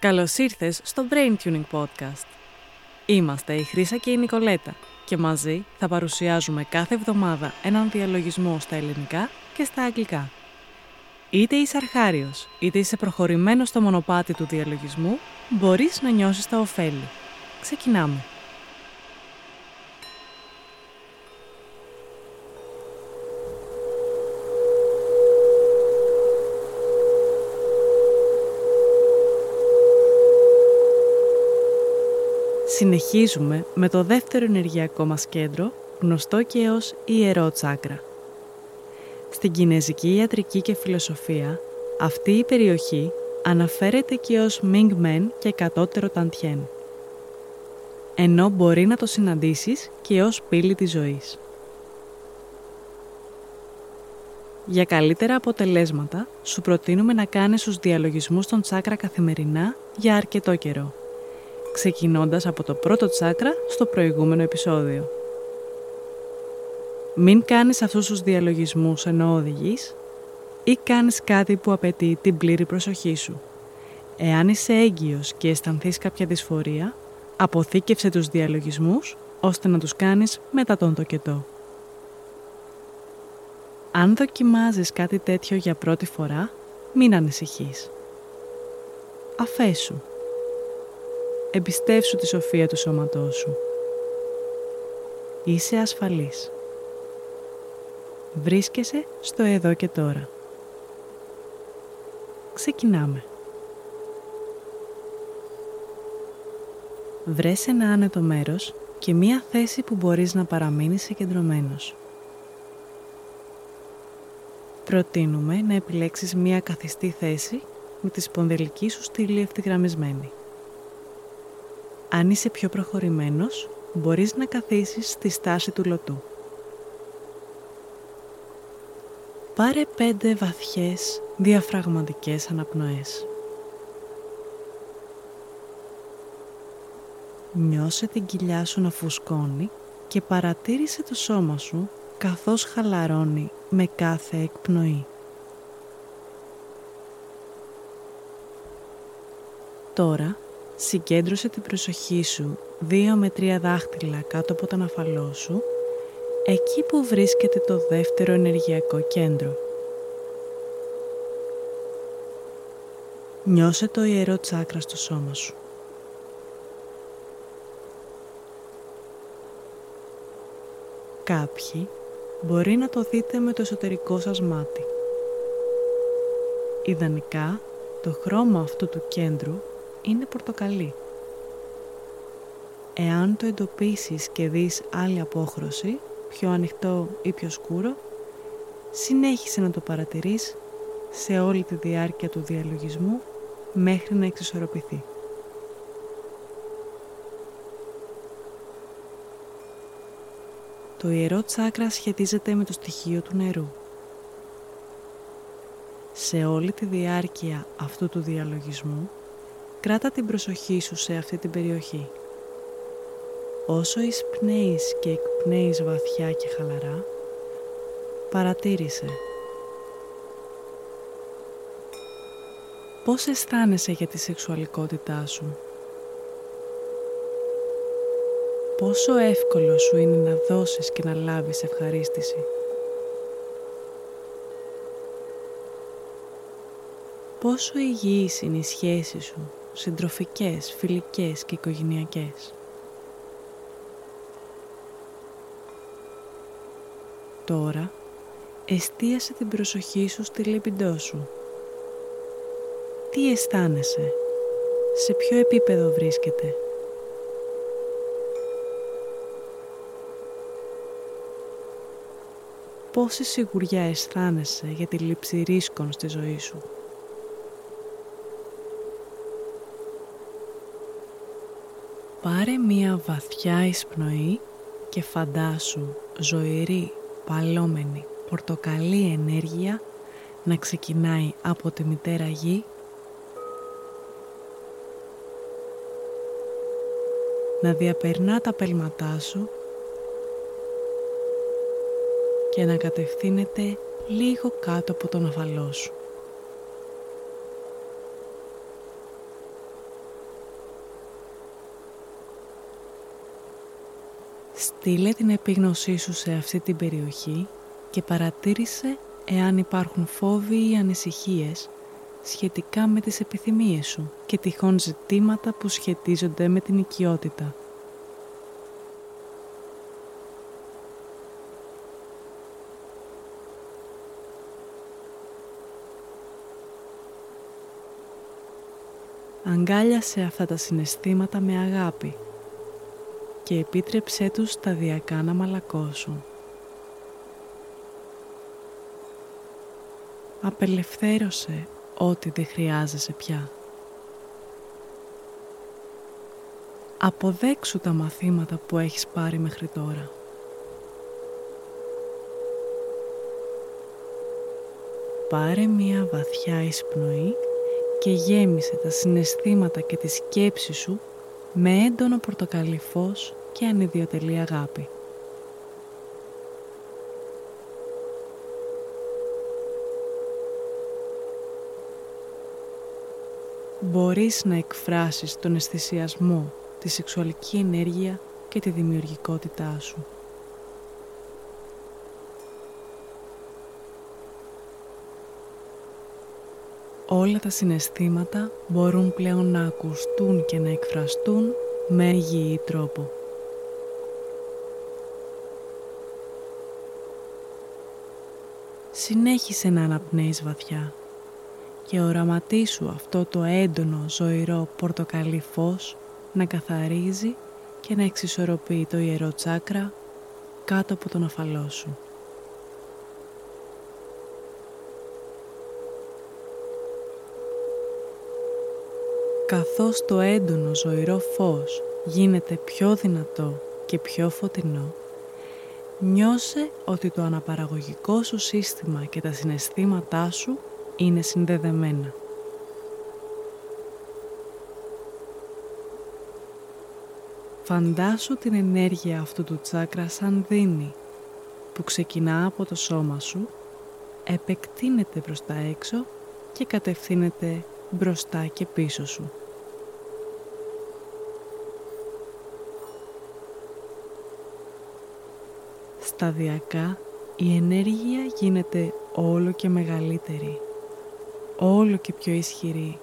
Καλώς ήρθες στο Brain Tuning Podcast. Είμαστε η Χρύσα και η Νικολέτα και μαζί θα παρουσιάζουμε κάθε εβδομάδα έναν διαλογισμό στα ελληνικά και στα αγγλικά. Είτε είσαι αρχάριος, είτε είσαι προχωρημένος στο μονοπάτι του διαλογισμού, μπορείς να νιώσεις τα ωφέλη. Ξεκινάμε. Συνεχίζουμε με το δεύτερο ενεργειακό μας κέντρο, γνωστό και ως ιερό τσάκρα. Στην κινέζικη ιατρική και φιλοσοφία, αυτή η περιοχή αναφέρεται και ως Ming Men και κατώτερο Ταντιέν. Ενώ μπορεί να το συναντήσεις και ως πύλη της ζωής. Για καλύτερα αποτελέσματα, σου προτείνουμε να κάνεις τους διαλογισμούς των τσάκρα καθημερινά για αρκετό καιρό ξεκινώντας από το πρώτο τσάκρα στο προηγούμενο επεισόδιο. Μην κάνεις αυτούς τους διαλογισμούς ενώ οδηγείς ή κάνεις κάτι που απαιτεί την πλήρη προσοχή σου. Εάν είσαι έγκυος και αισθανθείς κάποια δυσφορία, αποθήκευσε τους διαλογισμούς ώστε να τους κάνεις μετά τον τοκετό. Αν δοκιμάζεις κάτι τέτοιο για πρώτη φορά, μην ανησυχείς. Αφέσου εμπιστεύσου τη σοφία του σώματός σου. Είσαι ασφαλής. Βρίσκεσαι στο εδώ και τώρα. Ξεκινάμε. Βρες ένα άνετο μέρος και μία θέση που μπορείς να παραμείνεις συγκεντρωμένος. Προτείνουμε να επιλέξεις μία καθιστή θέση με τη σπονδυλική σου στήλη ευθυγραμμισμένη. Αν είσαι πιο προχωρημένος, μπορείς να καθίσεις στη στάση του λωτού. Πάρε πέντε βαθιές διαφραγματικές αναπνοές. Νιώσε την κοιλιά σου να φουσκώνει και παρατήρησε το σώμα σου καθώς χαλαρώνει με κάθε εκπνοή. Τώρα Συγκέντρωσε την προσοχή σου δύο με τρία δάχτυλα κάτω από τον αφαλό σου, εκεί που βρίσκεται το δεύτερο ενεργειακό κέντρο. Νιώσε το ιερό τσάκρα στο σώμα σου. Κάποιοι μπορεί να το δείτε με το εσωτερικό σας μάτι. Ιδανικά, το χρώμα αυτού του κέντρου είναι πορτοκαλί. Εάν το εντοπίσεις και δεις άλλη απόχρωση, πιο ανοιχτό ή πιο σκούρο, συνέχισε να το παρατηρείς σε όλη τη διάρκεια του διαλογισμού μέχρι να εξισορροπηθεί. Το ιερό τσάκρα σχετίζεται με το στοιχείο του νερού. Σε όλη τη διάρκεια αυτού του διαλογισμού Κράτα την προσοχή σου σε αυτή την περιοχή. Όσο εισπνέεις και εκπνέεις βαθιά και χαλαρά, παρατήρησε. Πώς αισθάνεσαι για τη σεξουαλικότητά σου; Πόσο εύκολο σου είναι να δώσεις και να λάβεις ευχαρίστηση; Πόσο υγιής είναι η σχέση σου; Συντροφικές, φιλικές και οικογενειακές. Τώρα, εστίασε την προσοχή σου στη λιμπιντό σου. Τι αισθάνεσαι, σε ποιο επίπεδο βρίσκεται; Πόση σιγουριά αισθάνεσαι για τη λήψη ρίσκων στη ζωή σου; Πάρε μία βαθιά εισπνοή και φαντάσου ζωηρή, παλόμενη, πορτοκαλί ενέργεια να ξεκινάει από τη μητέρα γη να διαπερνά τα πέλματά σου και να κατευθύνεται λίγο κάτω από τον αφαλό σου. Στείλε την επίγνωσή σου σε αυτή την περιοχή και παρατήρησε εάν υπάρχουν φόβοι ή ανησυχίες σχετικά με τις επιθυμίες σου και τυχόν ζητήματα που σχετίζονται με την οικειότητα. Αγκάλιασε αυτά τα συναισθήματα με αγάπη και επίτρεψέ τους σταδιακά να μαλακώσουν. Απελευθέρωσε ό,τι δεν χρειάζεσαι πια. Αποδέξου τα μαθήματα που έχεις πάρει μέχρι τώρα. Πάρε μία βαθιά εισπνοή και γέμισε τα συναισθήματα και τη σκέψη σου με έντονο πορτοκαλί φως και ανιδιοτελή αγάπη. Μπορείς να εκφράσεις τον αισθησιασμό, τη σεξουαλική ενέργεια και τη δημιουργικότητά σου. Όλα τα συναισθήματα μπορούν πλέον να ακουστούν και να εκφραστούν με υγιή τρόπο. Συνέχισε να αναπνέεις βαθιά και οραματίσου αυτό το έντονο ζωηρό πορτοκαλί φως να καθαρίζει και να εξισορροπεί το ιερό τσάκρα κάτω από τον αφαλό σου. Καθώς το έντονο ζωηρό φως γίνεται πιο δυνατό και πιο φωτεινό, νιώσε ότι το αναπαραγωγικό σου σύστημα και τα συναισθήματά σου είναι συνδεδεμένα. Φαντάσου την ενέργεια αυτού του τσάκρα σαν δίνει που ξεκινά από το σώμα σου, επεκτείνεται προς τα έξω και κατευθύνεται μπροστά και πίσω σου. Σταδιακά η ενέργεια γίνεται όλο και μεγαλύτερη, όλο και πιο ισχυρή,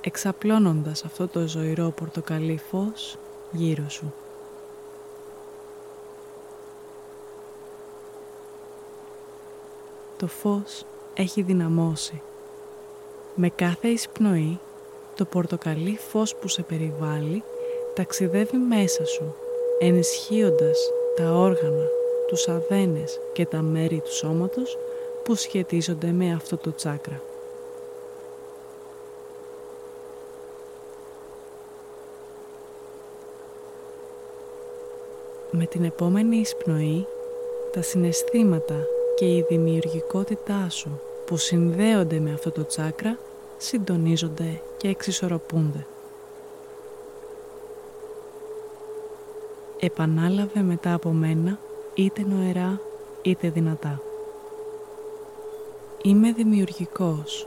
εξαπλώνοντας αυτό το ζωηρό πορτοκαλί φως γύρω σου. Το φως έχει δυναμώσει. Με κάθε εισπνοή, το πορτοκαλί φως που σε περιβάλλει ταξιδεύει μέσα σου, ενισχύοντας τα όργανα, τους αδένες και τα μέρη του σώματος που σχετίζονται με αυτό το τσάκρα. Με την επόμενη εισπνοή, τα συναισθήματα και η δημιουργικότητά σου που συνδέονται με αυτό το τσάκρα συντονίζονται και εξισορροπούνται. Επανάλαβε μετά από μένα είτε νοερά είτε δυνατά. Είμαι δημιουργικός.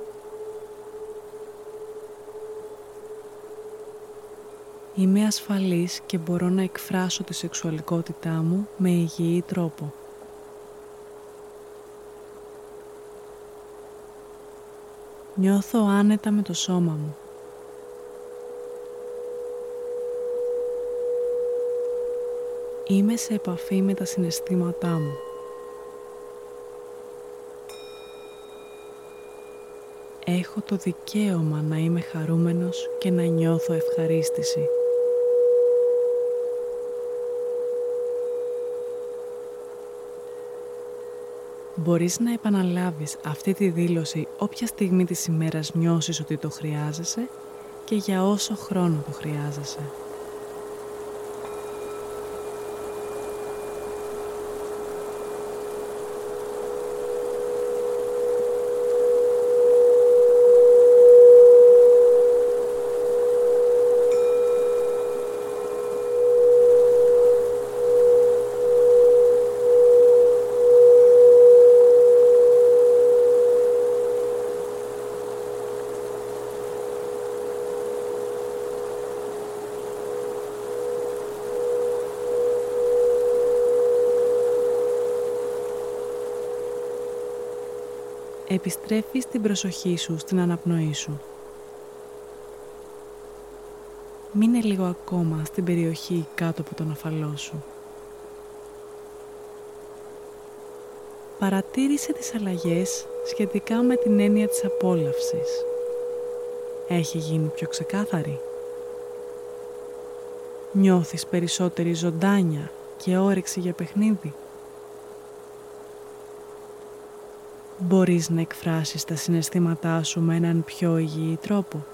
Είμαι ασφαλής και μπορώ να εκφράσω τη σεξουαλικότητά μου με υγιή τρόπο. Νιώθω άνετα με το σώμα μου. Είμαι σε επαφή με τα συναισθήματά μου. Έχω το δικαίωμα να είμαι χαρούμενος και να νιώθω ευχαρίστηση. Μπορείς να επαναλάβεις αυτή τη δήλωση όποια στιγμή της ημέρας νιώσεις ότι το χρειάζεσαι και για όσο χρόνο το χρειάζεσαι. Επιστρέφεις την προσοχή σου στην αναπνοή σου. Μείνε λίγο ακόμα στην περιοχή κάτω από τον αφαλό σου. Παρατήρησε τις αλλαγές σχετικά με την έννοια της απόλαυσης. Έχει γίνει πιο ξεκάθαρη. Νιώθεις περισσότερη ζωντάνια και όρεξη για παιχνίδι. Μπορείς να εκφράσεις τα συναισθήματά σου με έναν πιο υγιή τρόπο.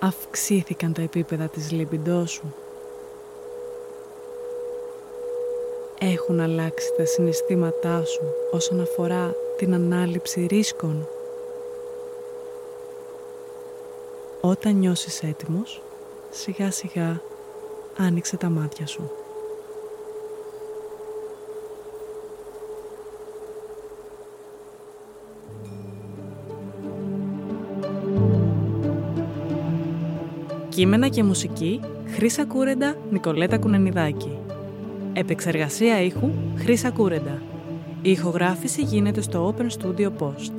Αυξήθηκαν τα επίπεδα της λιμπιντός σου. Έχουν αλλάξει τα συναισθήματά σου όσον αφορά την ανάληψη ρίσκων. Όταν νιώσεις έτοιμος, σιγά σιγά άνοιξε τα μάτια σου. Κείμενα και μουσική Χρύσα Κούρεντα, Νικολέτα Κουνενιδάκη. Επεξεργασία ήχου Χρύσα Κούρεντα. Η ηχογράφηση γίνεται στο Open Studio Post.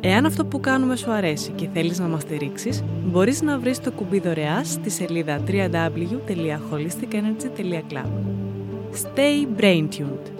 Εάν αυτό που κάνουμε σου αρέσει και θέλεις να μας στηρίξεις, μπορείς να βρεις το κουμπί δωρεάς στη σελίδα www.holisticenergy.club. Stay brain tuned!